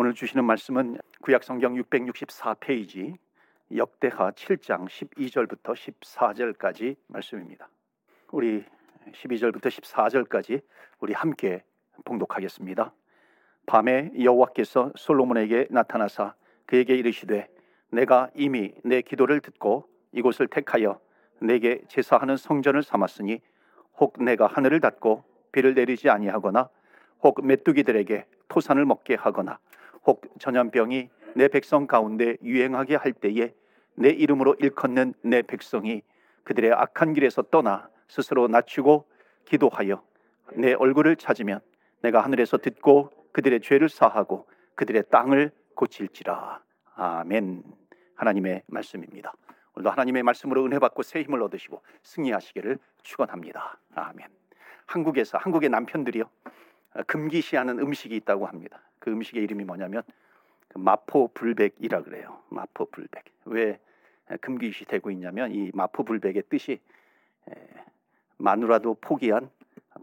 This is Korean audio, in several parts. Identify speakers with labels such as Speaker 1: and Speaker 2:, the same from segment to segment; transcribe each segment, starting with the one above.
Speaker 1: 오늘 주시는 말씀은 구약 성경 664페이지 역대하 7장 12절부터 14절까지 말씀입니다. 우리 12절부터 14절까지 우리 함께 봉독하겠습니다. 밤에 여호와께서 솔로몬에게 나타나사 그에게 이르시되 내가 이미 내 기도를 듣고 이곳을 택하여 내게 제사하는 성전을 삼았으니 혹 내가 하늘을 닫고 비를 내리지 아니하거나 혹 메뚜기들에게 토산을 먹게 하거나 혹 전염병이 내 백성 가운데 유행하게 할 때에 내 이름으로 일컫는 내 백성이 그들의 악한 길에서 떠나 스스로 낮추고 기도하여 내 얼굴을 찾으면 내가 하늘에서 듣고 그들의 죄를 사하고 그들의 땅을 고칠지라. 아멘. 하나님의 말씀입니다. 오늘도 하나님의 말씀으로 은혜 받고 새 힘을 얻으시고 승리하시기를 축원합니다. 아멘. 한국에서 한국의 남편들이요 금기시하는 음식이 있다고 합니다. 그 음식의 이름이 뭐냐면 그 마포 불백이라 그래요. 마포 불백. 왜 금기시 되고 있냐면 이 마포 불백의 뜻이 마누라도 포기한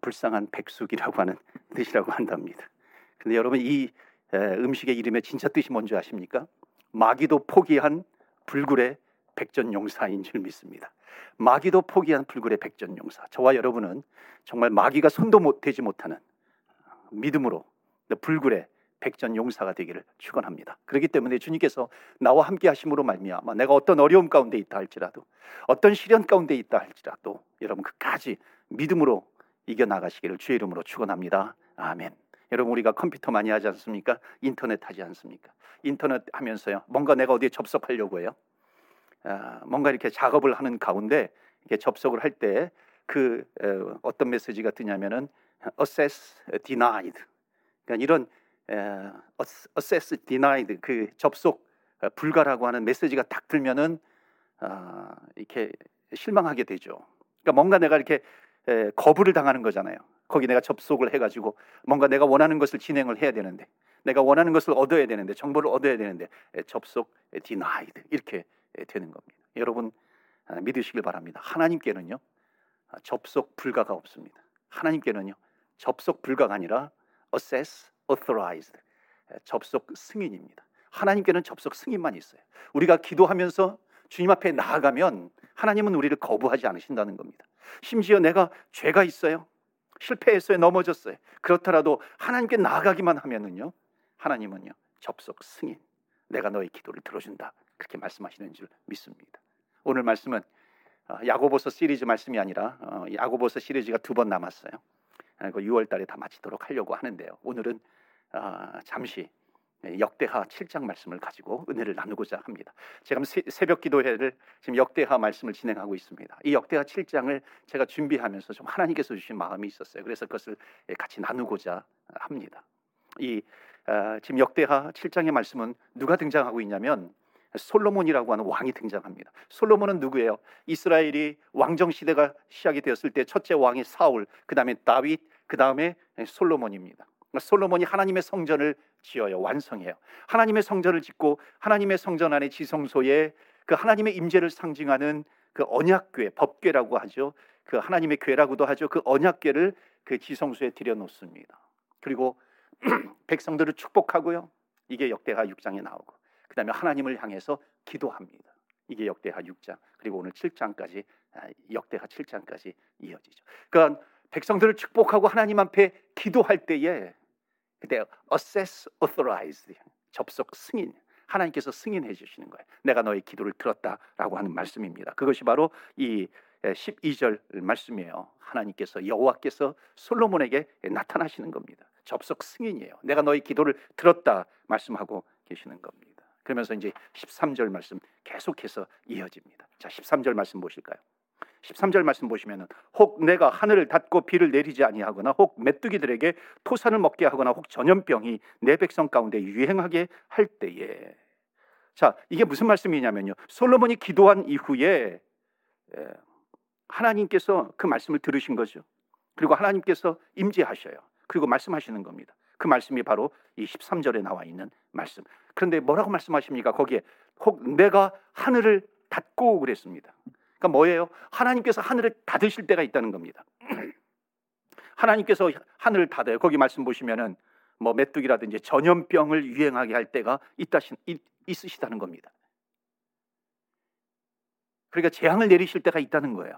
Speaker 1: 불쌍한 백숙이라고 하는 뜻이라고 한답니다. 근데 여러분 이 음식의 이름의 진짜 뜻이 뭔지 아십니까? 마귀도 포기한 불굴의 백전용사인 줄 믿습니다. 마귀도 포기한 불굴의 백전용사. 저와 여러분은 정말 마귀가 손도 못 대지 못하는 믿음으로 불굴의 백전 용사가 되기를 축원합니다. 그렇기 때문에 주님께서 나와 함께 하심으로 말미암아 내가 어떤 어려움 가운데 있다 할지라도 어떤 시련 가운데 있다 할지라도 여러분 끝까지 믿음으로 이겨 나가시기를 주의 이름으로 축원합니다. 아멘. 여러분 우리가 컴퓨터 많이 하지 않습니까? 인터넷 하지 않습니까? 인터넷 하면서요. 뭔가 내가 어디에 접속하려고 해요. 아, 뭔가 이렇게 작업을 하는 가운데 이렇게 접속을 할 때 그 어떤 메시지가 뜨냐면은 access denied. 그러니까 이런 에, access denied 그 접속 어, 불가라고 하는 메시지가 딱 들면은 어, 이렇게 실망하게 되죠. 그러니까 뭔가 내가 이렇게 에, 거부를 당하는 거잖아요. 거기 내가 접속을 해가지고 뭔가 내가 원하는 것을 진행을 해야 되는데 내가 원하는 것을 얻어야 되는데 정보를 얻어야 되는데 에, 접속 denied 이렇게 되는 겁니다. 여러분 아, 믿으시길 바랍니다. 하나님께는요 아, 접속 불가가 없습니다. 하나님께는요 접속 불가가 아니라 assess authorized 접속 승인입니다. 하나님께는 접속 승인만 있어요. 우리가 기도하면서 주님 앞에 나아가면 하나님은 우리를 거부하지 않으신다는 겁니다. 심지어 내가 죄가 있어요. 실패했어요. 넘어졌어요. 그렇더라도 하나님께 나아가기만 하면은요. 하나님은요. 접속 승인. 내가 너의 기도를 들어준다. 그렇게 말씀하시는 줄 믿습니다. 오늘 말씀은 어, 야고보서 시리즈 말씀이 아니라 어, 야고보서 시리즈가 두 번 남았어요. 6월 달에 다 마치도록 하려고 하는데요. 오늘은 아, 잠시 역대하 7장 말씀을 가지고 은혜를 나누고자 합니다. 제가 새벽 기도회를 지금 역대하 말씀을 진행하고 있습니다. 이 역대하 7장을 제가 준비하면서 좀 하나님께서 주신 마음이 있었어요. 그래서 그것을 같이 나누고자 합니다. 이 아, 지금 역대하 7장의 말씀은 누가 등장하고 있냐면 솔로몬이라고 하는 왕이 등장합니다. 솔로몬은 누구예요? 이스라엘이 왕정 시대가 시작이 되었을 때 첫째 왕이 사울, 그다음에 다윗, 그다음에 솔로몬입니다. 솔로몬이 하나님의 성전을 지어요. 완성해요. 하나님의 성전을 짓고 하나님의 성전 안에 지성소에 그 하나님의 임재를 상징하는 그 언약궤, 법궤라고 하죠. 그 하나님의 궤라고도 하죠. 그 언약궤를 그 지성소에 들여놓습니다. 그리고 백성들을 축복하고요. 이게 역대하 6장에 나오고 그 다음에 하나님을 향해서 기도합니다. 이게 역대하 6장 그리고 오늘 7장까지 아, 역대하 7장까지 이어지죠. 그러니까 백성들을 축복하고 하나님 앞에 기도할 때에 그때 assess authorized 접속 승인 하나님께서 승인해 주시는 거예요. 내가 너의 기도를 들었다라고 하는 말씀입니다. 그것이 바로 이 12절 말씀이에요. 하나님께서 여호와께서 솔로몬에게 나타나시는 겁니다. 접속 승인이에요. 내가 너의 기도를 들었다 말씀하고 계시는 겁니다. 그러면서 이제 13절 말씀 계속해서 이어집니다. 자, 13절 말씀 보실까요? 13절 말씀 보시면은 혹 내가 하늘을 닫고 비를 내리지 아니하거나 혹 메뚜기들에게 토산을 먹게 하거나 혹 전염병이 내 백성 가운데 유행하게 할 때에 자, 이게 무슨 말씀이냐면요. 솔로몬이 기도한 이후에 하나님께서 그 말씀을 들으신 거죠. 그리고 하나님께서 임재하셔요. 그리고 말씀하시는 겁니다. 그 말씀이 바로 이 13절에 나와 있는 말씀. 그런데 뭐라고 말씀하십니까? 거기에 혹 내가 하늘을 닫고 그랬습니다. 그러니까 뭐예요? 하나님께서 하늘을 닫으실 때가 있다는 겁니다. 하나님께서 하늘을 닫아요. 거기 말씀 보시면은 뭐 메뚜기라든지 전염병을 유행하게 할 때가 있다 있으시다는 겁니다. 그러니까 재앙을 내리실 때가 있다는 거예요.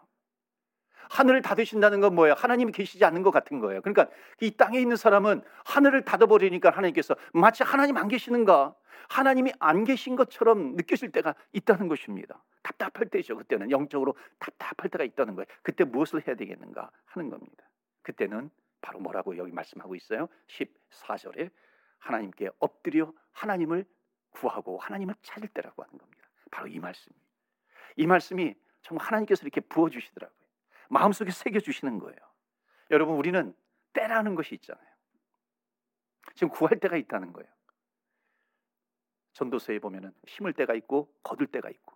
Speaker 1: 하늘을 닫으신다는 건 뭐예요? 하나님이 계시지 않는 것 같은 거예요. 그러니까 이 땅에 있는 사람은 하늘을 닫아버리니까 하나님께서 마치 하나님 안 계시는가? 하나님이 안 계신 것처럼 느껴질 때가 있다는 것입니다. 답답할 때죠. 그때는 영적으로 답답할 때가 있다는 거예요. 그때 무엇을 해야 되겠는가 하는 겁니다. 그때는 바로 뭐라고 여기 말씀하고 있어요? 14절에 하나님께 엎드려 하나님을 구하고 하나님을 찾을 때라고 하는 겁니다. 바로 이 말씀이. 이 말씀이 정말 하나님께서 이렇게 부어 주시더라고요. 마음속에 새겨 주시는 거예요. 여러분 우리는 때라는 것이 있잖아요. 지금 구할 때가 있다는 거예요. 전도서에 보면은 심을 때가 있고 거둘 때가 있고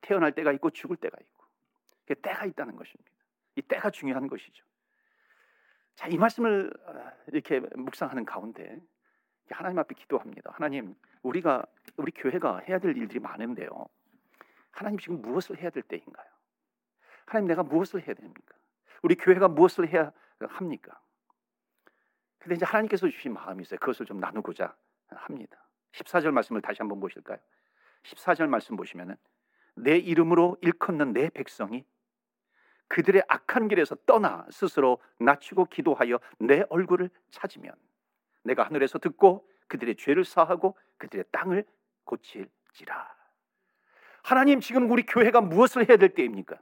Speaker 1: 태어날 때가 있고 죽을 때가 있고 그 때가 있다는 것입니다. 이 때가 중요한 것이죠. 자, 이 말씀을 아, 이렇게 묵상하는 가운데 하나님 앞에 기도합니다. 하나님, 우리가 우리 교회가 해야 될 일들이 많은데요. 하나님 지금 무엇을 해야 될 때인가요? 하나님 내가 무엇을 해야 됩니까? 우리 교회가 무엇을 해야 합니까? 근데 이제 하나님께서 주신 마음이 있어요. 그것을 좀 나누고자 합니다. 14절 말씀을 다시 한번 보실까요? 14절 말씀 보시면은 내 이름으로 일컫는 내 백성이 그들의 악한 길에서 떠나 스스로 낮추고 기도하여 내 얼굴을 찾으면 내가 하늘에서 듣고 그들의 죄를 사하고 그들의 땅을 고칠지라. 하나님 지금 우리 교회가 무엇을 해야 될 때입니까?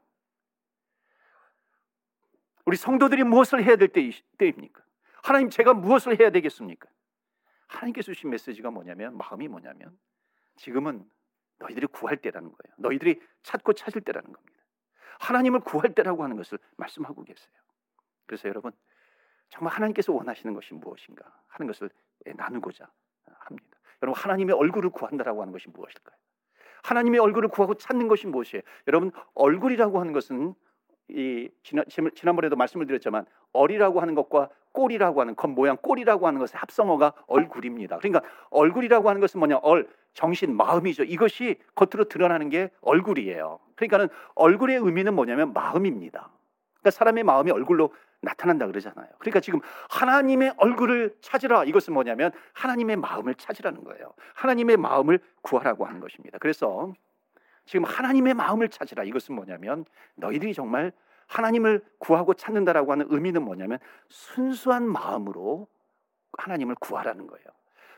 Speaker 1: 우리 성도들이 무엇을 해야 될 때입니까? 하나님 제가 무엇을 해야 되겠습니까? 하나님께서 주신 메시지가 뭐냐면 마음이 뭐냐면 지금은 너희들이 구할 때라는 거예요. 너희들이 찾고 찾을 때라는 겁니다. 하나님을 구할 때라고 하는 것을 말씀하고 계세요. 그래서 여러분 정말 하나님께서 원하시는 것이 무엇인가 하는 것을 나누고자 합니다. 여러분 하나님의 얼굴을 구한다라고 하는 것이 무엇일까요? 하나님의 얼굴을 구하고 찾는 것이 무엇이에요? 여러분 얼굴이라고 하는 것은 이 지난, 지난번에도 말씀을 드렸지만 얼이라고 하는 것과 꼴이라고 하는 겉 모양 꼴이라고 하는 것의 합성어가 얼굴입니다. 그러니까 얼굴이라고 하는 것은 뭐냐 얼 정신 마음이죠. 이것이 겉으로 드러나는 게 얼굴이에요. 그러니까는 얼굴의 의미는 뭐냐면 마음입니다. 그러니까 사람의 마음이 얼굴로 나타난다 그러잖아요. 그러니까 지금 하나님의 얼굴을 찾으라 이것은 뭐냐면 하나님의 마음을 찾으라는 거예요. 하나님의 마음을 구하라고 하는 것입니다. 그래서 지금 하나님의 마음을 찾으라. 이것은 뭐냐면 너희들이 정말 하나님을 구하고 찾는다라고 하는 의미는 뭐냐면 순수한 마음으로 하나님을 구하라는 거예요.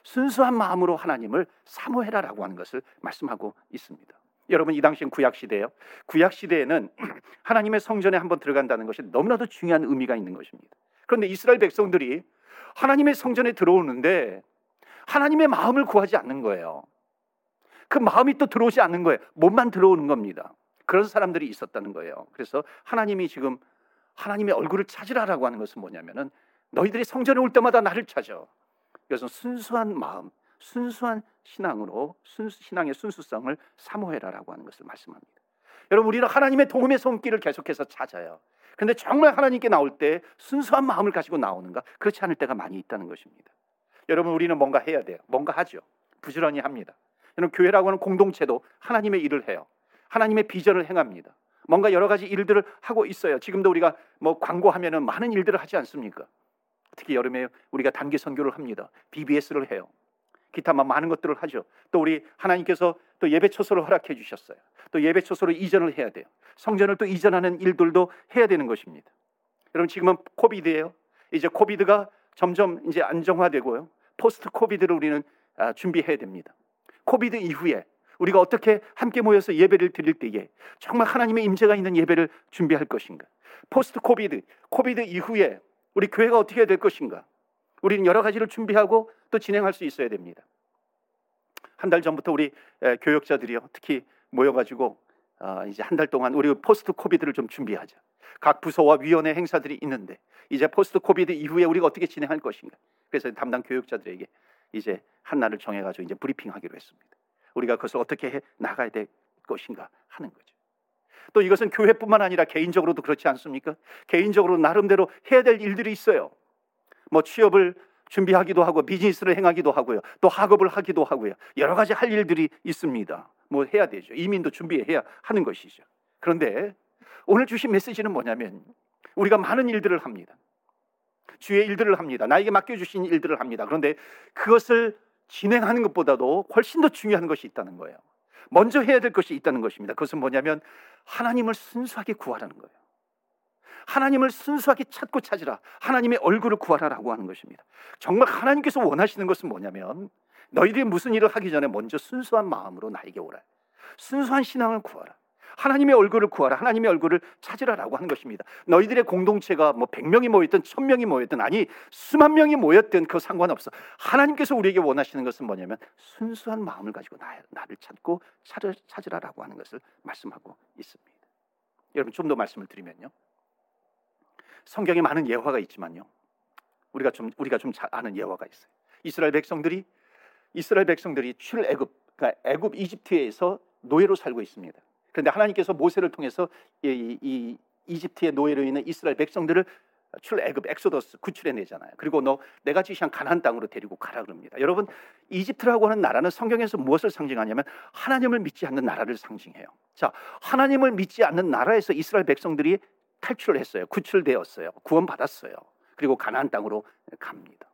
Speaker 1: 순수한 마음으로 하나님을 사모해라라고 하는 것을 말씀하고 있습니다. 여러분 이 당시엔 구약 시대예요. 구약 시대에는 하나님의 성전에 한번 들어간다는 것이 너무나도 중요한 의미가 있는 것입니다. 그런데 이스라엘 백성들이 하나님의 성전에 들어오는데 하나님의 마음을 구하지 않는 거예요. 그 마음이 또 들어오지 않는 거예요. 몸만 들어오는 겁니다. 그런 사람들이 있었다는 거예요. 그래서 하나님이 지금 하나님의 얼굴을 찾으라라고 하는 것은 뭐냐면은 너희들이 성전에 올 때마다 나를 찾아. 그래서 순수한 마음, 순수한 신앙으로 순수, 신앙의 순수성을 사모해라라고 하는 것을 말씀합니다. 여러분 우리는 하나님의 도움의 손길을 계속해서 찾아요. 근데 정말 하나님께 나올 때 순수한 마음을 가지고 나오는가? 그렇지 않을 때가 많이 있다는 것입니다. 여러분 우리는 뭔가 해야 돼요. 뭔가 하죠. 부지런히 합니다. 저는 교회라고 하는 공동체도 하나님의 일을 해요. 하나님의 비전을 행합니다. 뭔가 여러 가지 일들을 하고 있어요. 지금도 우리가 뭐 광고하면은 많은 일들을 하지 않습니까? 특히 여름에 우리가 단기 선교를 합니다. BBS를 해요. 기타 많은 것들을 하죠. 또 우리 하나님께서 또 예배 초소를 허락해 주셨어요. 또 예배 초소를 이전을 해야 돼요. 성전을 또 이전하는 일들도 해야 되는 것입니다. 여러분 지금은 COVID예요. 이제 COVID가 점점 이제 안정화되고요. post COVID를 우리는 아, 준비해야 됩니다. COVID 이후에 우리가 어떻게 함께 모여서 예배를 드릴 때에 정말 하나님의 임재가 있는 예배를 준비할 것인가? post COVID, COVID 이후에 우리 교회가 어떻게 될 것인가? 우리는 여러 가지를 준비하고 또 진행할 수 있어야 됩니다. 한 달 전부터 우리 교역자들이요, 특히 모여가지고 아, 이제 한 달 동안 우리 post COVID를 좀 준비하자. 각 부서와 위원회 행사들이 있는데 이제 post COVID 이후에 우리가 어떻게 진행할 것인가? 그래서 담당 교역자들에게 이제 한 날을 정해가지고 이제 브리핑하기로 했습니다. 우리가 그것을 어떻게 해 나가야 될 것인가 하는 거죠. 또 이것은 교회뿐만 아니라 개인적으로도 그렇지 않습니까? 개인적으로 나름대로 해야 될 일들이 있어요. 뭐 취업을 준비하기도 하고 비즈니스를 행하기도 하고요. 또 학업을 하기도 하고요. 여러 가지 할 일들이 있습니다. 뭐 해야 되죠. 이민도 준비해야 하는 것이죠. 그런데 오늘 주신 메시지는 뭐냐면 우리가 많은 일들을 합니다. 주의 일들을 합니다. 나에게 맡겨주신 일들을 합니다. 그런데 그것을 진행하는 것보다도 훨씬 더 중요한 것이 있다는 거예요. 먼저 해야 될 것이 있다는 것입니다. 그것은 뭐냐면 하나님을 순수하게 구하라는 거예요. 하나님을 순수하게 찾고 찾으라. 하나님의 얼굴을 구하라라고 하는 것입니다. 정말 하나님께서 원하시는 것은 뭐냐면 너희들이 무슨 일을 하기 전에 먼저 순수한 마음으로 나에게 오라. 순수한 신앙을 구하라. 하나님의 얼굴을 구하라. 하나님의 얼굴을 찾으라라고 하는 것입니다. 너희들의 공동체가 뭐 100명이 모였든 1000명이 모였든 아니 수만 명이 모였든 그 상관없어. 하나님께서 우리에게 원하시는 것은 뭐냐면 순수한 마음을 가지고 나, 나를 찾고 찾으, 찾으라라고 하는 것을 말씀하고 있습니다. 여러분 좀 더 말씀을 드리면요. 성경에 많은 예화가 있지만요. 우리가 좀 우리가 좀 잘 아는 예화가 있어요. 이스라엘 백성들이 이스라엘 백성들이 출애굽 그러니까 애굽 이집트에서 노예로 살고 있습니다. 그런데 하나님께서 모세를 통해서 이, 이 이집트의 노예로 있는 이스라엘 백성들을 출애굽 엑소더스 구출해 내잖아요. 그리고 너 내가 지시한 가나안 땅으로 데리고 가라 그럽니다. 여러분 이집트라고 하는 나라는 성경에서 무엇을 상징하냐면 하나님을 믿지 않는 나라를 상징해요. 자, 하나님을 믿지 않는 나라에서 이스라엘 백성들이 탈출을 했어요. 구출되었어요. 구원받았어요. 그리고 가나안 땅으로 갑니다.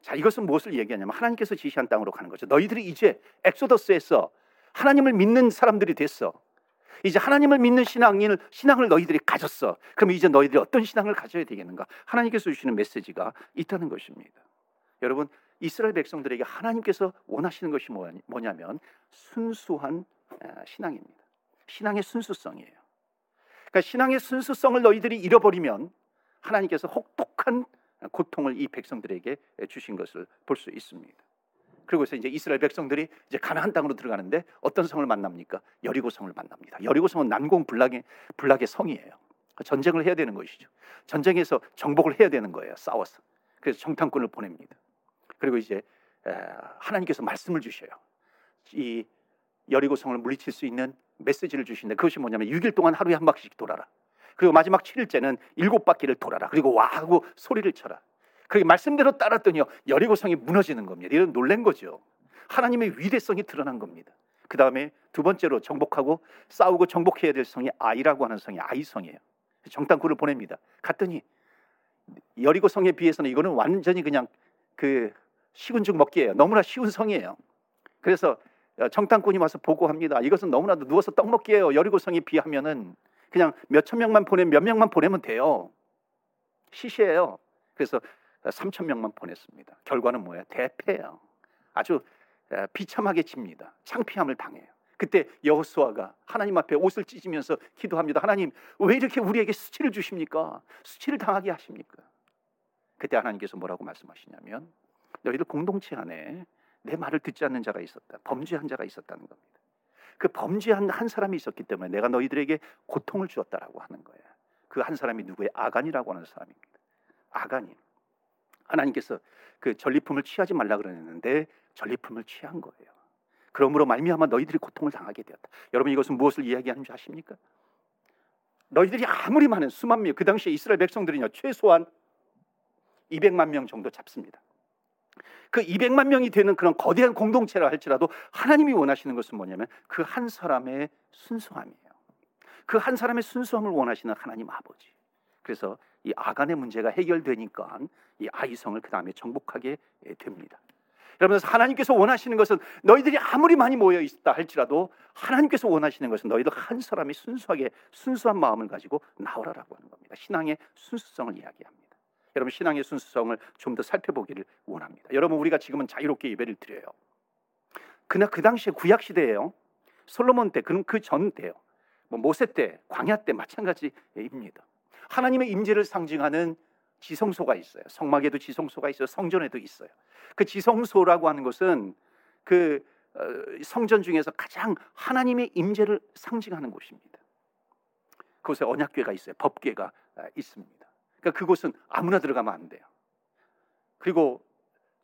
Speaker 1: 자, 이것은 무엇을 얘기하냐면 하나님께서 지시한 땅으로 가는 거죠. 너희들이 이제 엑소더스에서 하나님을 믿는 사람들이 됐어. 이제 하나님을 믿는 신앙을 신앙을 너희들이 가졌어. 그럼 이제 너희들이 어떤 신앙을 가져야 되겠는가? 하나님께서 주시는 메시지가 있다는 것입니다. 여러분, 이스라엘 백성들에게 하나님께서 원하시는 것이 뭐냐면 순수한 신앙입니다. 신앙의 순수성이에요. 그러니까 신앙의 순수성을 너희들이 잃어버리면 하나님께서 혹독한 고통을 이 백성들에게 주신 것을 볼 수 있습니다. 그리고서 이제 이스라엘 백성들이 이제 가나안 땅으로 들어가는데 어떤 성을 만납니까? 여리고 성을 만납니다. 여리고 성은 난공 불락의 불락의 성이에요. 전쟁을 해야 되는 것이죠. 전쟁에서 정복을 해야 되는 거예요. 싸워서. 그래서 정탐꾼을 보냅니다. 그리고 이제 하나님께서 말씀을 주셔요. 이 여리고 성을 물리칠 수 있는 메시지를 주시는데 그것이 뭐냐면 6일 동안 하루에 한 바퀴씩 돌아라. 그리고 마지막 7일째는 일곱 바퀴를 돌아라. 그리고 와 하고 소리를 쳐라. 그게 말씀대로 따랐더니요 여리고성이 무너지는 겁니다. 이런 놀란 거죠. 하나님의 위대성이 드러난 겁니다. 그 다음에 두 번째로 정복하고 싸우고 정복해야 될 성이 아이라고 하는 성이 아이성이에요. 정탐꾼을 보냅니다. 갔더니 여리고 성에 비해서는 이거는 완전히 그냥 그 식은 죽 먹기예요. 너무나 쉬운 성이에요. 그래서 정탐꾼이 와서 보고합니다. 이것은 너무나도 누워서 떡 먹기예요. 여리고 성에 비하면은 그냥 몇 천 명만 보내 몇 명만 보내면 돼요. 시시해요. 그래서 3천 명만 보냈습니다. 결과는 뭐예요? 대패예요. 아주 비참하게 집니다. 창피함을 당해요. 그때 여호수아가 하나님 앞에 옷을 찢으면서 기도합니다. 하나님 왜 이렇게 우리에게 수치를 주십니까? 수치를 당하게 하십니까? 그때 하나님께서 뭐라고 말씀하시냐면 너희들 공동체 안에 내 말을 듣지 않는 자가 있었다. 범죄한 자가 있었다는 겁니다. 그 범죄한 한 사람이 있었기 때문에 내가 너희들에게 고통을 주었다라고 하는 거예요. 그한 사람이 누구예요? 아간이라고 하는 사람입니다. 아간이. 하나님께서 그 전리품을 취하지 말라 그러는데 전리품을 취한 거예요. 그러므로 말미암아 너희들이 고통을 당하게 되었다. 여러분 이것은 무엇을 이야기하는지 아십니까? 너희들이 아무리 많은 수만 명, 그 당시에 이스라엘 백성들은요 최소한 200만 명 정도 잡습니다. 그 200만 명이 되는 그런 거대한 공동체라 할지라도 하나님이 원하시는 것은 뭐냐면 그 한 사람의 순수함이에요. 그 한 사람의 순수함을 원하시는 하나님 아버지. 그래서 이 아간의 문제가 해결되니까 이 아이성을 그 다음에 정복하게 됩니다. 여러분 하나님께서 원하시는 것은 너희들이 아무리 많이 모여 있다 할지라도 하나님께서 원하시는 것은 너희들 한 사람이 순수하게 순수한 마음을 가지고 나오라라고 하는 겁니다. 신앙의 순수성을 이야기합니다. 여러분 신앙의 순수성을 좀 더 살펴보기를 원합니다. 여러분 우리가 지금은 자유롭게 예배를 드려요. 그나 그 당시에 구약 시대예요. 솔로몬 때, 그럼 그 전 때요. 뭐 모세 때, 광야 때 마찬가지입니다. 하나님의 임재를 상징하는 지성소가 있어요. 성막에도 지성소가 있어요. 성전에도 있어요. 그 지성소라고 하는 것은 그 어, 성전 중에서 가장 하나님의 임재를 상징하는 곳입니다. 그곳에 언약궤가 있어요. 법궤가 아, 있습니다. 그러니까 그곳은 아무나 들어가면 안 돼요. 그리고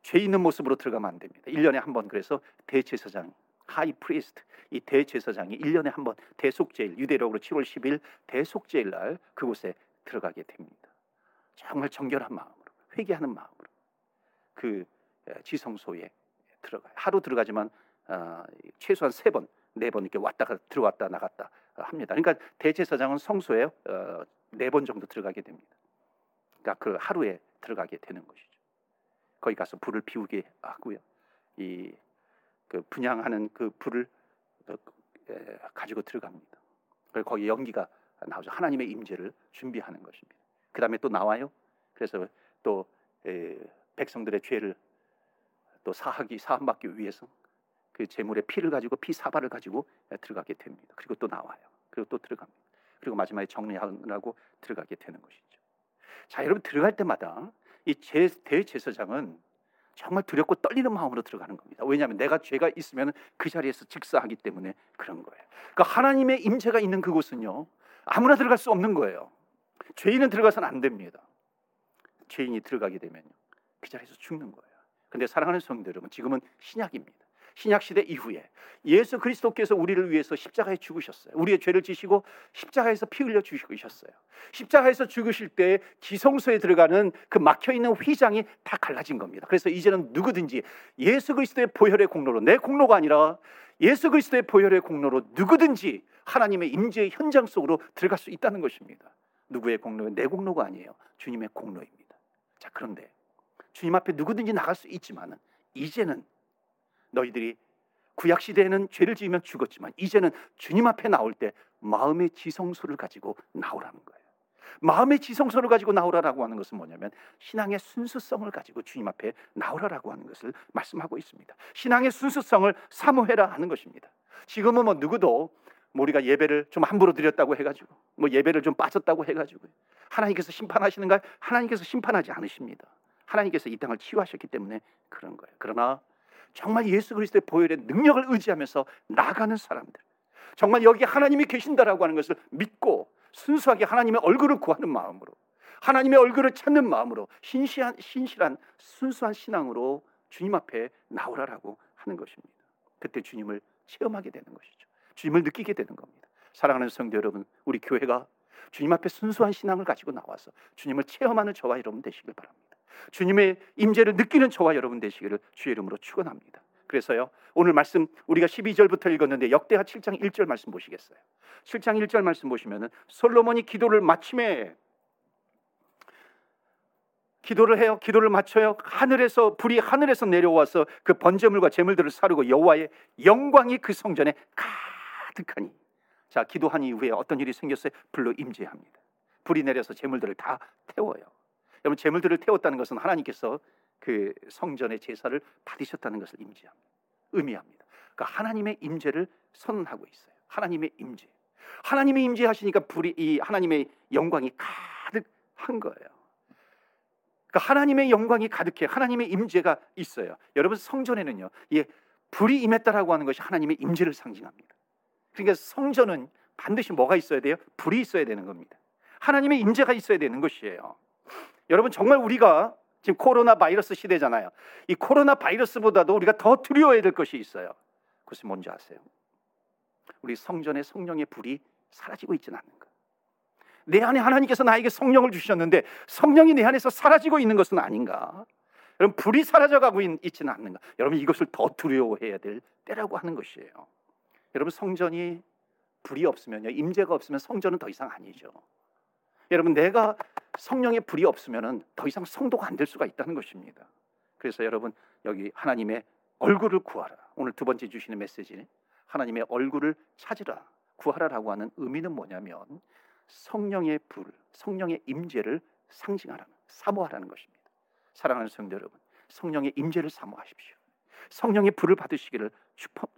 Speaker 1: 죄 있는 모습으로 들어가면 안 됩니다. 1년에 한 번 그래서 대제사장 high priest 이 대제사장이 1년에 한 번 대속죄일 유대력으로 7월 10일 대속제일 날 그곳에 들어가게 됩니다. 정말 정결한 마음으로 회개하는 마음으로 그 지성소에 들어가요. 하루 들어가지만 어, 최소한 세 번, 네 번 이렇게 왔다가 들어왔다 나갔다 합니다. 그러니까 대제사장은 성소에 어, 네번 정도 들어가게 됩니다. 그러니까 그 하루에 들어가게 되는 것이죠. 거기 가서 불을 피우게 하고요. 이 그 분양하는 그 불을 어, 가지고 들어갑니다. 그리고 거기 연기가 나오죠. 하나님의 임재를 준비하는 것입니다. 그 다음에 또 나와요. 그래서 또 에, 백성들의 죄를 또 사하기 사함받기 위해서 그 제물의 피를 가지고 피 사발을 가지고 들어가게 됩니다. 그리고 또 나와요. 그리고 또 들어갑니다. 그리고 마지막에 정리하고 들어가게 되는 것이죠. 자, 여러분 들어갈 때마다 이 대제사장은 정말 두렵고 떨리는 마음으로 들어가는 겁니다. 왜냐하면 내가 죄가 있으면 그 자리에서 직사하기 때문에 그런 거예요. 그러니까 하나님의 임재가 있는 그곳은요 아무나 들어갈 수 없는 거예요. 죄인은 들어가서는 안 됩니다. 죄인이 들어가게 되면 그 자리에서 죽는 거예요. 근데 사랑하는 성도 여러분, 지금은 신약입니다. 신약 시대 이후에 예수 그리스도께서 우리를 위해서 십자가에 죽으셨어요. 우리의 죄를 지시고 십자가에서 피 흘려 죽으셨어요. 십자가에서 죽으실 때 지성소에 들어가는 그 막혀 있는 휘장이 다 갈라진 겁니다. 그래서 이제는 누구든지 예수 그리스도의 보혈의 공로로 내 공로가 아니라 예수 그리스도의 보혈의 공로로 누구든지 하나님의 임재의 현장 속으로 들어갈 수 있다는 것입니다. 누구의 공로는 내 공로가 아니에요. 주님의 공로입니다. 자, 그런데 주님 앞에 누구든지 나갈 수 있지만은 이제는 너희들이 구약 시대에는 죄를 지으면 죽었지만 이제는 주님 앞에 나올 때 마음의 지성소를 가지고 나오라는 거예요. 마음의 지성소를 가지고 나오라라고 하는 것은 뭐냐면 신앙의 순수성을 가지고 주님 앞에 나오라라고 하는 것을 말씀하고 있습니다. 신앙의 순수성을 사모해라 하는 것입니다. 지금은 뭐 누구도 뭐 우리가 예배를 좀 함부로 드렸다고 해가지고 뭐 예배를 좀 빠졌다고 해가지고 하나님께서 심판하시는가? 하나님께서 심판하지 않으십니다. 하나님께서 이 땅을 치유하셨기 때문에 그런 거예요. 그러나 정말 예수 그리스도의 보혈의 능력을 의지하면서 나가는 사람들, 정말 여기 하나님이 계신다라고 하는 것을 믿고 순수하게 하나님의 얼굴을 구하는 마음으로 하나님의 얼굴을 찾는 마음으로 신실한, 신실한 순수한 신앙으로 주님 앞에 나오라라고 하는 것입니다. 그때 주님을 체험하게 되는 것이죠. 주님을 느끼게 되는 겁니다. 사랑하는 성도 여러분, 우리 교회가 주님 앞에 순수한 신앙을 가지고 나와서 주님을 체험하는 저와 여러분 되시길 바랍니다. 주님의 임재를 느끼는 저와 여러분 되시기를 주의 이름으로 축원합니다. 그래서요. 오늘 말씀 우리가 12절부터 읽었는데 역대하 7장 1절 말씀 보시겠어요? 7장 1절 말씀 보시면은 솔로몬이 기도를 마침에 기도를 해요. 기도를 마쳐요. 하늘에서 불이 하늘에서 내려와서 그 번제물과 제물들을 사르고 여호와의 영광이 그 성전에 가득하니 자 기도한 이후에 어떤 일이 생겼어요? 불로 임재합니다. 불이 내려서 제물들을 다 태워요. 여러분 제물들을 태웠다는 것은 하나님께서 그 성전의 제사를 받으셨다는 것을 임지합니다. 의미합니다. 그러니까 하나님의 임재를 선언하고 있어요. 하나님의 임재. 하나님의 임재하시니까 불이 이 하나님의 영광이 가득한 거예요. 그러니까 하나님의 영광이 가득해 하나님의 임재가 있어요. 여러분 성전에는요, 예, 불이 임했다라고 하는 것이 하나님의 임재를 상징합니다. 그러니까 성전은 반드시 뭐가 있어야 돼요? 불이 있어야 되는 겁니다. 하나님의 임재가 있어야 되는 것이에요. 여러분 정말 우리가 지금 코로나 바이러스 시대잖아요. 이 코로나 바이러스보다도 우리가 더 두려워해야 될 것이 있어요. 그것이 뭔지 아세요? 우리 성전의 성령의 불이 사라지고 있지는 않는 가? 내 안에 하나님께서 나에게 성령을 주셨는데 성령이 내 안에서 사라지고 있는 것은 아닌가? 여러분 불이 사라져가고 있지는 않는가? 여러분 이것을 더 두려워해야 될 때라고 하는 것이에요. 여러분 성전이 불이 없으면요, 임재가 없으면 성전은 더 이상 아니죠. 여러분 내가 성령의 불이 없으면은 더 이상 성도가 안 될 수가 있다는 것입니다. 그래서 여러분 여기 하나님의 얼굴을 구하라. 오늘 두 번째 주시는 메시지 하나님의 얼굴을 찾으라. 구하라라고 하는 의미는 뭐냐면 성령의 불, 성령의 임재를 상징하라는 사모하라는 것입니다. 사랑하는 성도 여러분, 성령의 임재를 사모하십시오. 성령의 불을 받으시기를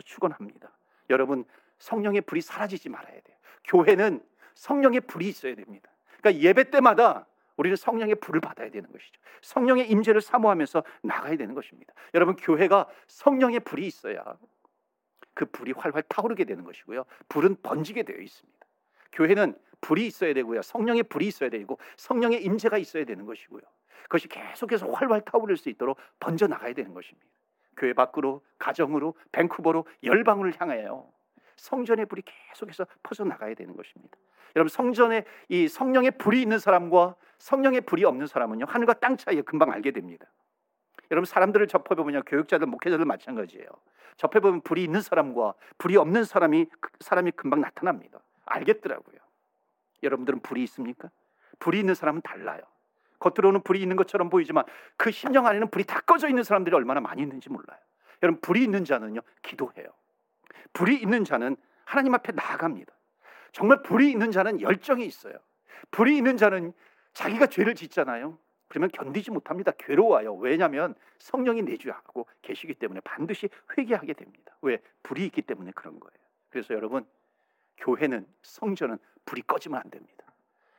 Speaker 1: 축원합니다. 여러분, 성령의 불이 사라지지 말아야 돼요. 교회는 성령의 불이 있어야 됩니다. 그러니까 예배 때마다 우리는 성령의 불을 받아야 되는 것이죠. 성령의 임재를 사모하면서 나가야 되는 것입니다. 여러분 교회가 성령의 불이 있어야 그 불이 활활 타오르게 되는 것이고요. 불은 번지게 되어 있습니다. 교회는 불이 있어야 되고요. 성령의 불이 있어야 되고 성령의 임재가 있어야 되는 것이고요. 그것이 계속해서 활활 타오를 수 있도록 번져 나가야 되는 것입니다. 교회 밖으로 가정으로 밴쿠버로 열방을 향하여 성전의 불이 계속해서 퍼져 나가야 되는 것입니다. 여러분 성전에 이 성령의 불이 있는 사람과 성령의 불이 없는 사람은요 하늘과 땅 차이에 금방 알게 됩니다. 여러분 사람들을 접해보면요 교육자들 목회자들 마찬가지예요. 접해보면 불이 있는 사람과 불이 없는 사람이 사람이 금방 나타납니다. 알겠더라고요. 여러분들은 불이 있습니까? 불이 있는 사람은 달라요. 겉으로는 불이 있는 것처럼 보이지만 그 심령 안에는 불이 다 꺼져 있는 사람들이 얼마나 많이 있는지 몰라요. 여러분 불이 있는 자는요 기도해요. 불이 있는 자는 하나님 앞에 나아갑니다. 정말 불이 있는 자는 열정이 있어요. 불이 있는 자는 자기가 죄를 짓잖아요. 그러면 견디지 못합니다. 괴로워요. 왜냐하면 성령이 내주하고 계시기 때문에 반드시 회개하게 됩니다. 왜? 불이 있기 때문에 그런 거예요. 그래서 여러분 교회는 성전은 불이 꺼지면 안 됩니다.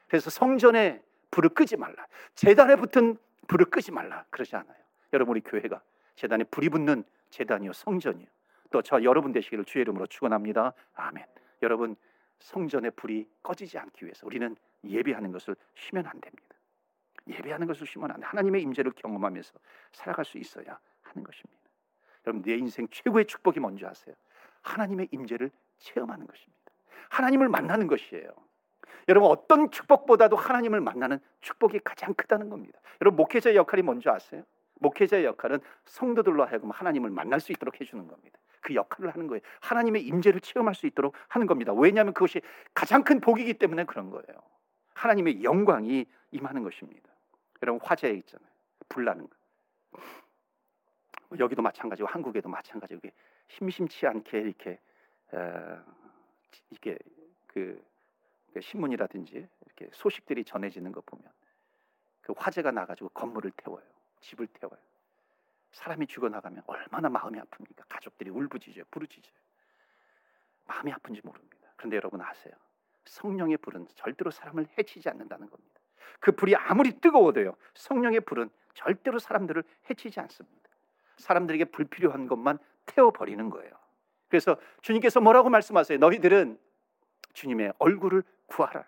Speaker 1: 그래서 성전에 불을 끄지 말라. 재단에 붙은 불을 끄지 말라. 그러지 않아요. 여러분 우리 교회가 재단에 불이 붙는 재단이요 성전이요. 또 저 여러분 되시기를 주의 이름으로 축원합니다. 아멘. 여러분 성전의 불이 꺼지지 않기 위해서 우리는 예배하는 것을 쉬면 안 됩니다. 예배하는 것을 쉬면 안 돼. 하나님의 임재를 경험하면서 살아갈 수 있어야 하는 것입니다. 여러분 내 인생 최고의 축복이 뭔지 아세요? 하나님의 임재를 체험하는 것입니다. 하나님을 만나는 것이에요. 여러분 어떤 축복보다도 하나님을 만나는 축복이 가장 크다는 겁니다. 여러분 목회자의 역할이 뭔지 아세요? 목회자의 역할은 성도들로 하여금 하나님을 만날 수 있도록 해주는 겁니다. 그 역할을 하는 거예요. 하나님의 임재를 체험할 수 있도록 하는 겁니다. 왜냐하면 그것이 가장 큰 복이기 때문에 그런 거예요. 하나님의 영광이 임하는 것입니다. 여러분 화재 있잖아요. 불나는 거. 여기도 마찬가지고 한국에도 마찬가지고 심심치 않게 이렇게 어, 이게 그, 그 신문이라든지 이렇게 소식들이 전해지는 거 보면 그 화재가 나가지고 건물을 태워요, 집을 태워요. 사람이 죽어나가면 얼마나 마음이 아픕니까? 가족들이 울부짖어요, 부르짖어요. 마음이 아픈지 모릅니다. 그런데 여러분 아세요? 성령의 불은 절대로 사람을 해치지 않는다는 겁니다. 그 불이 아무리 뜨거워도요, 성령의 불은 절대로 사람들을 해치지 않습니다. 사람들에게 불필요한 것만 태워버리는 거예요. 그래서 주님께서 뭐라고 말씀하세요? 너희들은 주님의 얼굴을 구하라.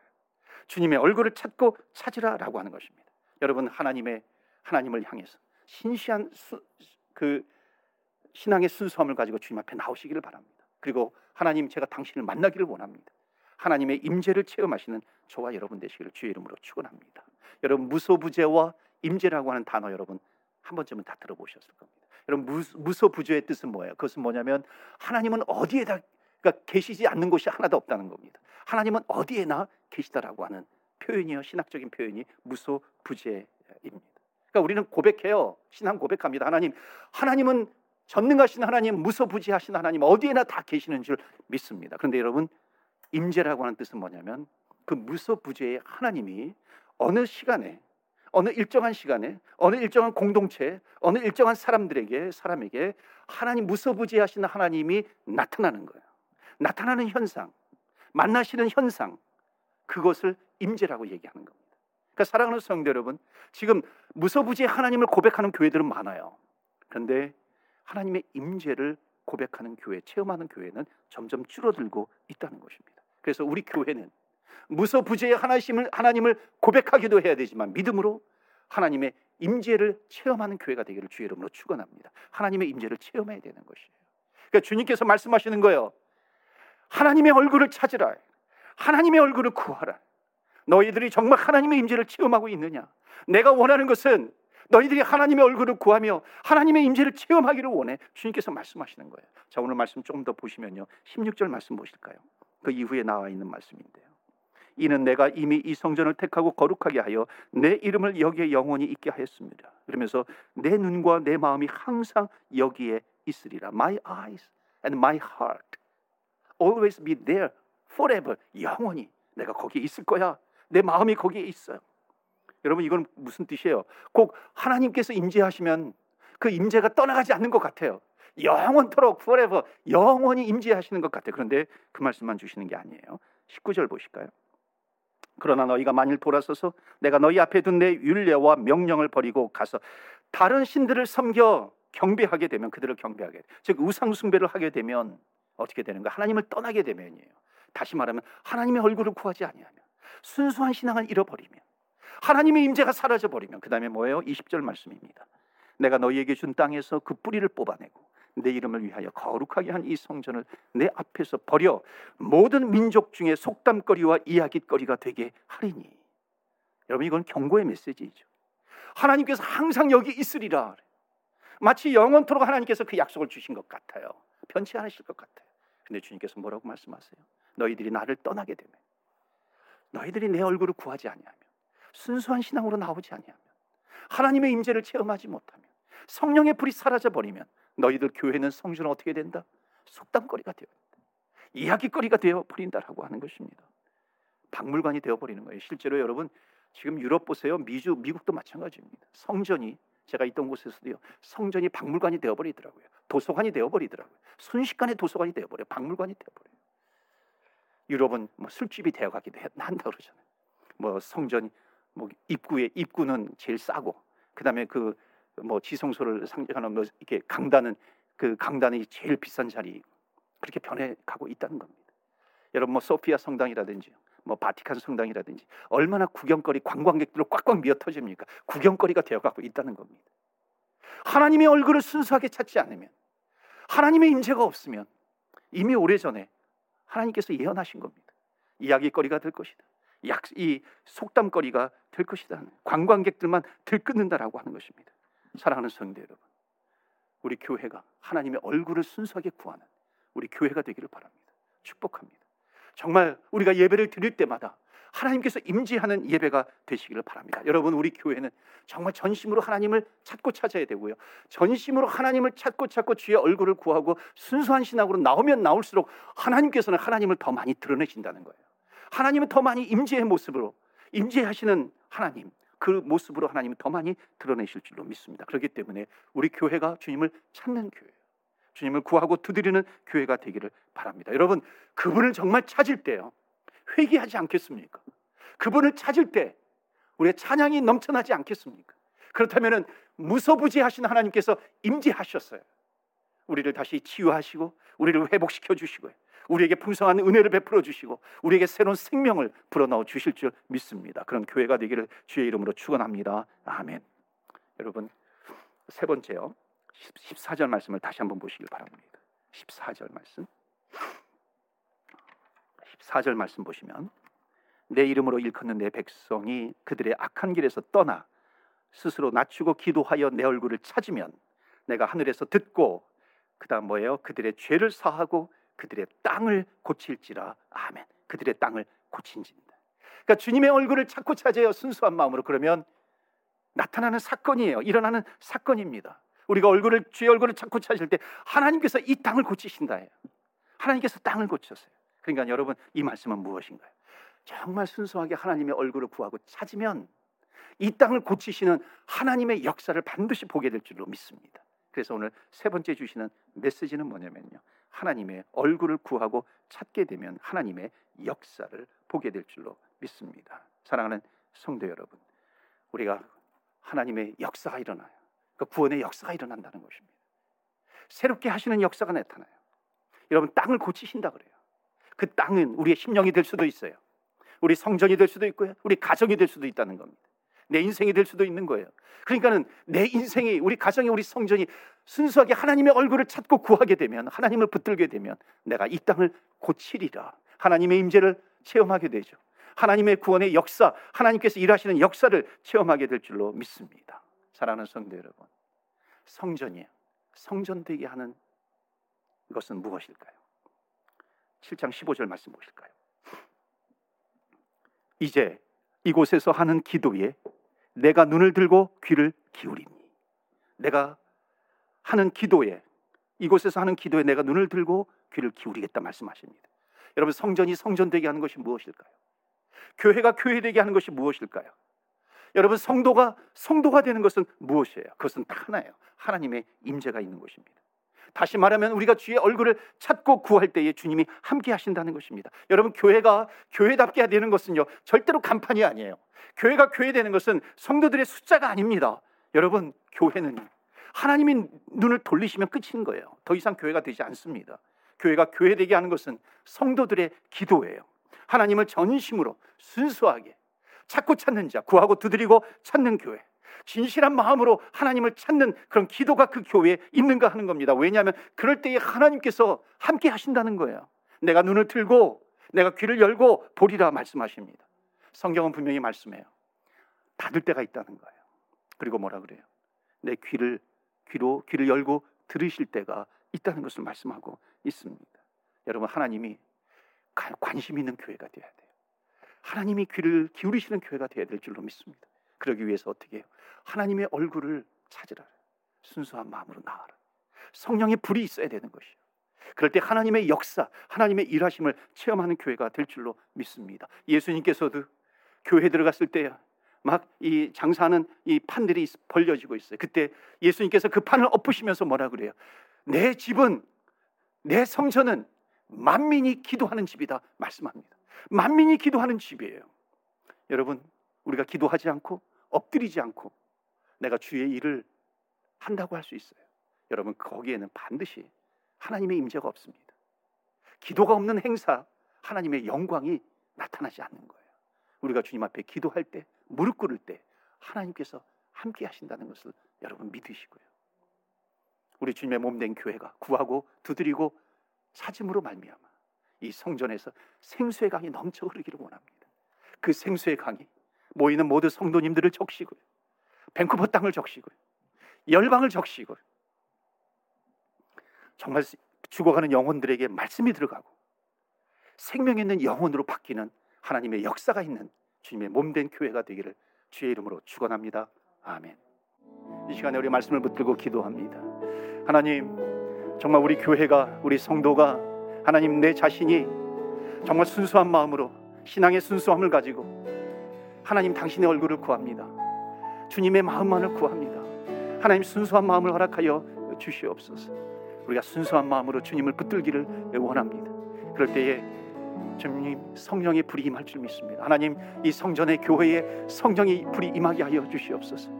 Speaker 1: 주님의 얼굴을 찾고 찾으라라고 하는 것입니다. 여러분 하나님의 하나님을 향해서 신시한 수, 그 신앙의 순수함을 가지고 주님 앞에 나오시기를 바랍니다. 그리고 하나님 제가 당신을 만나기를 원합니다. 하나님의 임재를 체험하시는 저와 여러분 되시기를 주의 이름으로 축원합니다. 여러분 무소부재와 임재라고 하는 단어 여러분 한 번쯤은 다 들어보셨을 겁니다. 여러분 무소부재의 뜻은 뭐예요? 그것은 뭐냐면 하나님은 어디에다 그러니까 계시지 않는 곳이 하나도 없다는 겁니다. 하나님은 어디에나 계시다라고 하는 표현이요 신학적인 표현이 무소부재입니다. 그러니까 우리는 고백해요. 신앙 고백합니다. 하나님, 하나님은 전능하신 하나님, 무소부지하신 하나님 어디에나 다 계시는 줄 믿습니다. 그런데 여러분 임재라고 하는 뜻은 뭐냐면 그 무소부지의 하나님이 어느 시간에 어느 일정한 시간에 어느 일정한 공동체 어느 일정한 사람들에게 사람에게 하나님 무소부지하신 하나님이 나타나는 거예요. 나타나는 현상, 만나시는 현상 그것을 임재라고 얘기하는 겁니다. 그러니까 사랑하는 성도 여러분, 지금 무소부지 하나님을 고백하는 교회들은 많아요. 그런데 하나님의 임재를 고백하는 교회, 체험하는 교회는 점점 줄어들고 있다는 것입니다. 그래서 우리 교회는 무소부지의 하나님을 하나님을 고백하기도 해야 되지만 믿음으로 하나님의 임재를 체험하는 교회가 되기를 주의 이름으로 축원합니다. 하나님의 임재를 체험해야 되는 것이에요. 그러니까 주님께서 말씀하시는 거예요. 하나님의 얼굴을 찾으라. 하나님의 얼굴을 구하라. 너희들이 정말 하나님의 임재를 체험하고 있느냐? 내가 원하는 것은 너희들이 하나님의 얼굴을 구하며 하나님의 임재를 체험하기를 원해. 주님께서 말씀하시는 거예요. 자, 오늘 말씀 조금 더 보시면요. 16절 말씀 보실까요? 그 이후에 나와 있는 말씀인데요. 이는 내가 이미 이 성전을 택하고 거룩하게 하여 내 이름을 여기에 영원히 있게 하였습니다. 그러면서 내 눈과 내 마음이 항상 여기에 있으리라. My eyes and my heart always be there forever. 영원히 내가 거기에 있을 거야. 내 마음이 거기에 있어요. 여러분 이건 무슨 뜻이에요? 꼭 하나님께서 임재하시면 그 임재가 떠나가지 않는 것 같아요. 영원토록 forever 영원히 임재하시는 것 같아요. 그런데 그 말씀만 주시는 게 아니에요. 19절 보실까요? 그러나 너희가 만일 돌아서서 내가 너희 앞에 둔 내 율례와 명령을 버리고 가서 다른 신들을 섬겨 경배하게 되면 그들을 경배하게 돼. 즉 우상 숭배를 하게 되면 어떻게 되는가? 하나님을 떠나게 되면이에요. 다시 말하면 하나님의 얼굴을 구하지 아니하면 순수한 신앙을 잃어버리면 하나님의 임재가 사라져 버리면 그다음에 뭐예요? 20절 말씀입니다. 내가 너희에게 준 땅에서 그 뿌리를 뽑아내고 내 이름을 위하여 거룩하게 한 이 성전을 내 앞에서 버려 모든 민족 중에 속담거리와 이야기거리가 되게 하리니 여러분 이건 경고의 메시지이죠. 하나님께서 항상 여기 있으리라. 마치 영원토록 하나님께서 그 약속을 주신 것 같아요. 변치 않으실 것 같아요. 근데 주님께서 뭐라고 말씀하세요? 너희들이 나를 떠나게 되면 너희들이 내 얼굴을 구하지 아니하며 순수한 신앙으로 나오지 아니하며 하나님의 임재를 체험하지 못하면 성령의 불이 사라져 버리면 너희들 교회는 성전은 어떻게 된다? 속담거리가 되어 이야기거리가 되어 버린다라고 하는 것입니다. 박물관이 되어 버리는 거예요. 실제로 여러분 지금 유럽 보세요. 미주 미국도 마찬가지입니다. 성전이 제가 있던 곳에서도요. 성전이 박물관이 되어 버리더라고요. 도서관이 되어 버리더라고요. 순식간에 도서관이 되어 버려요. 박물관이 되어 버려요. 유럽은 뭐 술집이 되어 가기도 한다 그러잖아요. 뭐 성전 뭐 입구에 입구는 제일 싸고 그다음에 그 뭐 지성소를 상징하는 뭐 이렇게 강단은 그 강단이 제일 비싼 자리 그렇게 변해가고 있다는 겁니다. 여러분 뭐 소피아 성당이라든지 뭐 바티칸 성당이라든지 얼마나 구경거리 관광객들로 꽉꽉 미어 터집니까? 구경거리가 되어가고 있다는 겁니다. 하나님의 얼굴을 순수하게 찾지 않으면 하나님의 임재가 없으면 이미 오래전에 하나님께서 예언하신 겁니다. 이야기거리가 될 것이다. 약, 이 속담거리가 될 것이다. 관광객들만 들끓는다라고 하는 것입니다. 사랑하는 성도 여러분, 우리 교회가 하나님의 얼굴을 순수하게 구하는 우리 교회가 되기를 바랍니다. 축복합니다. 정말 우리가 예배를 드릴 때마다 하나님께서 임재하는 예배가 되시기를 바랍니다. 여러분 우리 교회는 정말 전심으로 하나님을 찾고 찾아야 되고요. 전심으로 하나님을 찾고 찾고 주의 얼굴을 구하고 순수한 신앙으로 나오면 나올수록 하나님께서는 하나님을 더 많이 드러내신다는 거예요. 하나님은 더 많이 임재의 모습으로 임재하시는 하나님 그 모습으로 하나님은 더 많이 드러내실 줄로 믿습니다. 그렇기 때문에 우리 교회가 주님을 찾는 교회, 주님을 구하고 두드리는 교회가 되기를 바랍니다. 여러분 그분을 정말 찾을 때요 회개하지 않겠습니까? 그분을 찾을 때 우리의 찬양이 넘쳐나지 않겠습니까? 그렇다면은 무소부지하신 하나님께서 임재하셨어요. 우리를 다시 치유하시고 우리를 회복시켜 주시고요. 우리에게 풍성한 은혜를 베풀어 주시고 우리에게 새로운 생명을 불어넣어 주실 줄 믿습니다. 그런 교회가 되기를 주의 이름으로 축원합니다. 아멘. 여러분 세 번째요. 14절 말씀을 다시 한번 보시길 바랍니다. 14절 말씀. 14절 말씀 보시면 내 이름으로 일컫는 내 백성이 그들의 악한 길에서 떠나 스스로 낮추고 기도하여 내 얼굴을 찾으면 내가 하늘에서 듣고 그다음 뭐예요? 그들의 죄를 사하고 그들의 땅을 고칠지라. 아멘. 그들의 땅을 고친진다. 그러니까 주님의 얼굴을 찾고 찾아요. 순수한 마음으로 그러면 나타나는 사건이에요. 일어나는 사건입니다. 우리가 얼굴을 주의 얼굴을 찾고 찾을 때 하나님께서 이 땅을 고치신다예요. 하나님께서 땅을 고쳤어요. 그러니까 여러분 이 말씀은 무엇인가요? 정말 순수하게 하나님의 얼굴을 구하고 찾으면 이 땅을 고치시는 하나님의 역사를 반드시 보게 될 줄로 믿습니다. 그래서 오늘 세 번째 주시는 메시지는 뭐냐면요. 하나님의 얼굴을 구하고 찾게 되면 하나님의 역사를 보게 될 줄로 믿습니다. 사랑하는 성도 여러분, 우리가 하나님의 역사가 일어나요. 그 구원의 역사가 일어난다는 것입니다. 새롭게 하시는 역사가 나타나요. 여러분 땅을 고치신다 그래요. 그 땅은 우리의 심령이 될 수도 있어요. 우리 성전이 될 수도 있고요. 우리 가정이 될 수도 있다는 겁니다. 내 인생이 될 수도 있는 거예요. 그러니까는 내 인생이 우리 가정이 우리 성전이 순수하게 하나님의 얼굴을 찾고 구하게 되면 하나님을 붙들게 되면 내가 이 땅을 고치리라. 하나님의 임재를 체험하게 되죠. 하나님의 구원의 역사, 하나님께서 일하시는 역사를 체험하게 될 줄로 믿습니다. 사랑하는 성도 여러분. 성전이에요. 성전 되게 하는 것은 무엇일까요? 7장 15절 말씀 보실까요? 이제 이곳에서 하는 기도에 내가 눈을 들고 귀를 기울이니 내가 하는 기도에 이곳에서 하는 기도에 내가 눈을 들고 귀를 기울이겠다 말씀하십니다. 여러분 성전이 성전되게 하는 것이 무엇일까요? 교회가 교회되게 하는 것이 무엇일까요? 여러분 성도가 성도가 되는 것은 무엇이에요? 그것은 딱 하나예요. 하나님의 임재가 있는 것입니다. 다시 말하면 우리가 주의 얼굴을 찾고 구할 때에 주님이 함께 하신다는 것입니다. 여러분 교회가 교회답게 되는 것은요 절대로 간판이 아니에요. 교회가 교회 되는 것은 성도들의 숫자가 아닙니다. 여러분 교회는 하나님이 눈을 돌리시면 끝인 거예요. 더 이상 교회가 되지 않습니다. 교회가 교회 되게 하는 것은 성도들의 기도예요. 하나님을 전심으로 순수하게 찾고 찾는 자, 구하고 두드리고 찾는 교회. 진실한 마음으로 하나님을 찾는 그런 기도가 그 교회에 있는가 하는 겁니다. 왜냐하면 그럴 때에 하나님께서 함께 하신다는 거예요. 내가 눈을 들고 내가 귀를 열고 보리라 말씀하십니다. 성경은 분명히 말씀해요. 닫을 때가 있다는 거예요. 그리고 뭐라 그래요? 내 귀를 귀로 귀를 열고 들으실 때가 있다는 것을 말씀하고 있습니다. 여러분 하나님이 관심 있는 교회가 되어야 돼요. 하나님이 귀를 기울이시는 교회가 되어야 될 줄로 믿습니다. 그러기 위해서 어떻게 해요? 하나님의 얼굴을 찾으라. 순수한 마음으로 나아라. 성령의 불이 있어야 되는 것이요. 그럴 때 하나님의 역사, 하나님의 일하심을 체험하는 교회가 될 줄로 믿습니다. 예수님께서도 교회 들어갔을 때막이 장사하는 이 판들이 벌려지고 있어요. 그때 예수님께서 그 판을 엎으시면서 뭐라 그래요? 내 집은 내 성전은 만민이 기도하는 집이다 말씀합니다. 만민이 기도하는 집이에요. 여러분, 우리가 기도하지 않고 엎드리지 않고 내가 주의 일을 한다고 할 수 있어요. 여러분, 거기에는 반드시 하나님의 임재가 없습니다. 기도가 없는 행사, 하나님의 영광이 나타나지 않는 거예요. 우리가 주님 앞에 기도할 때, 무릎 꿇을 때 하나님께서 함께 하신다는 것을 여러분 믿으시고요. 우리 주님의 몸된 교회가 구하고 두드리고 사짐으로 말미암아 이 성전에서 생수의 강이 넘쳐 흐르기를 원합니다. 그 생수의 강이 모이는 모든 성도님들을 적시고요. 밴쿠버 땅을 적시고요. 열방을 적시고요. 정말 죽어가는 영혼들에게 말씀이 들어가고 생명 있는 영혼으로 바뀌는 하나님의 역사가 있는 주님의 몸된 교회가 되기를 주의 이름으로 축원합니다. 아멘. 이 시간에 우리 말씀을 붙들고 기도합니다. 하나님, 정말 우리 교회가 우리 성도가 하나님 내 자신이 정말 순수한 마음으로 신앙의 순수함을 가지고 하나님 당신의 얼굴을 구합니다. 주님의 마음만을 구합니다. 하나님 순수한 마음을 허락하여 주시옵소서. 우리가 순수한 마음으로 주님을 붙들기를 원합니다. 그럴 때에 주님 성령의 불이 임할 줄 믿습니다. 하나님 이 성전의 교회에 성령의 불이 임하게 하여 주시옵소서.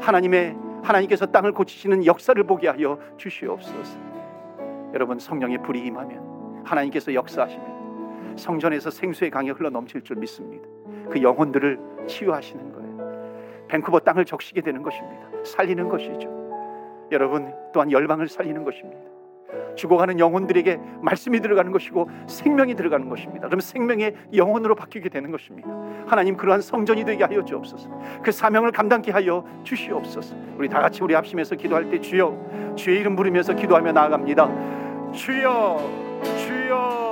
Speaker 1: 하나님의 하나님께서 땅을 고치시는 역사를 보게 하여 주시옵소서. 여러분 성령의 불이 임하면 하나님께서 역사하시면 성전에서 생수의 강이 흘러 넘칠 줄 믿습니다. 그 영혼들을 치유하시는 거예요. 밴쿠버 땅을 적시게 되는 것입니다. 살리는 것이죠. 여러분 또한 열방을 살리는 것입니다. 죽어가는 영혼들에게 말씀이 들어가는 것이고 생명이 들어가는 것입니다. 그럼 생명의 영혼으로 바뀌게 되는 것입니다. 하나님 그러한 성전이 되게 하여 주옵소서. 그 사명을 감당케 하여 주시옵소서. 우리 다 같이 우리 합심해서 기도할 때 주여 주의 이름 부르면서 기도하며 나아갑니다. 주여 주여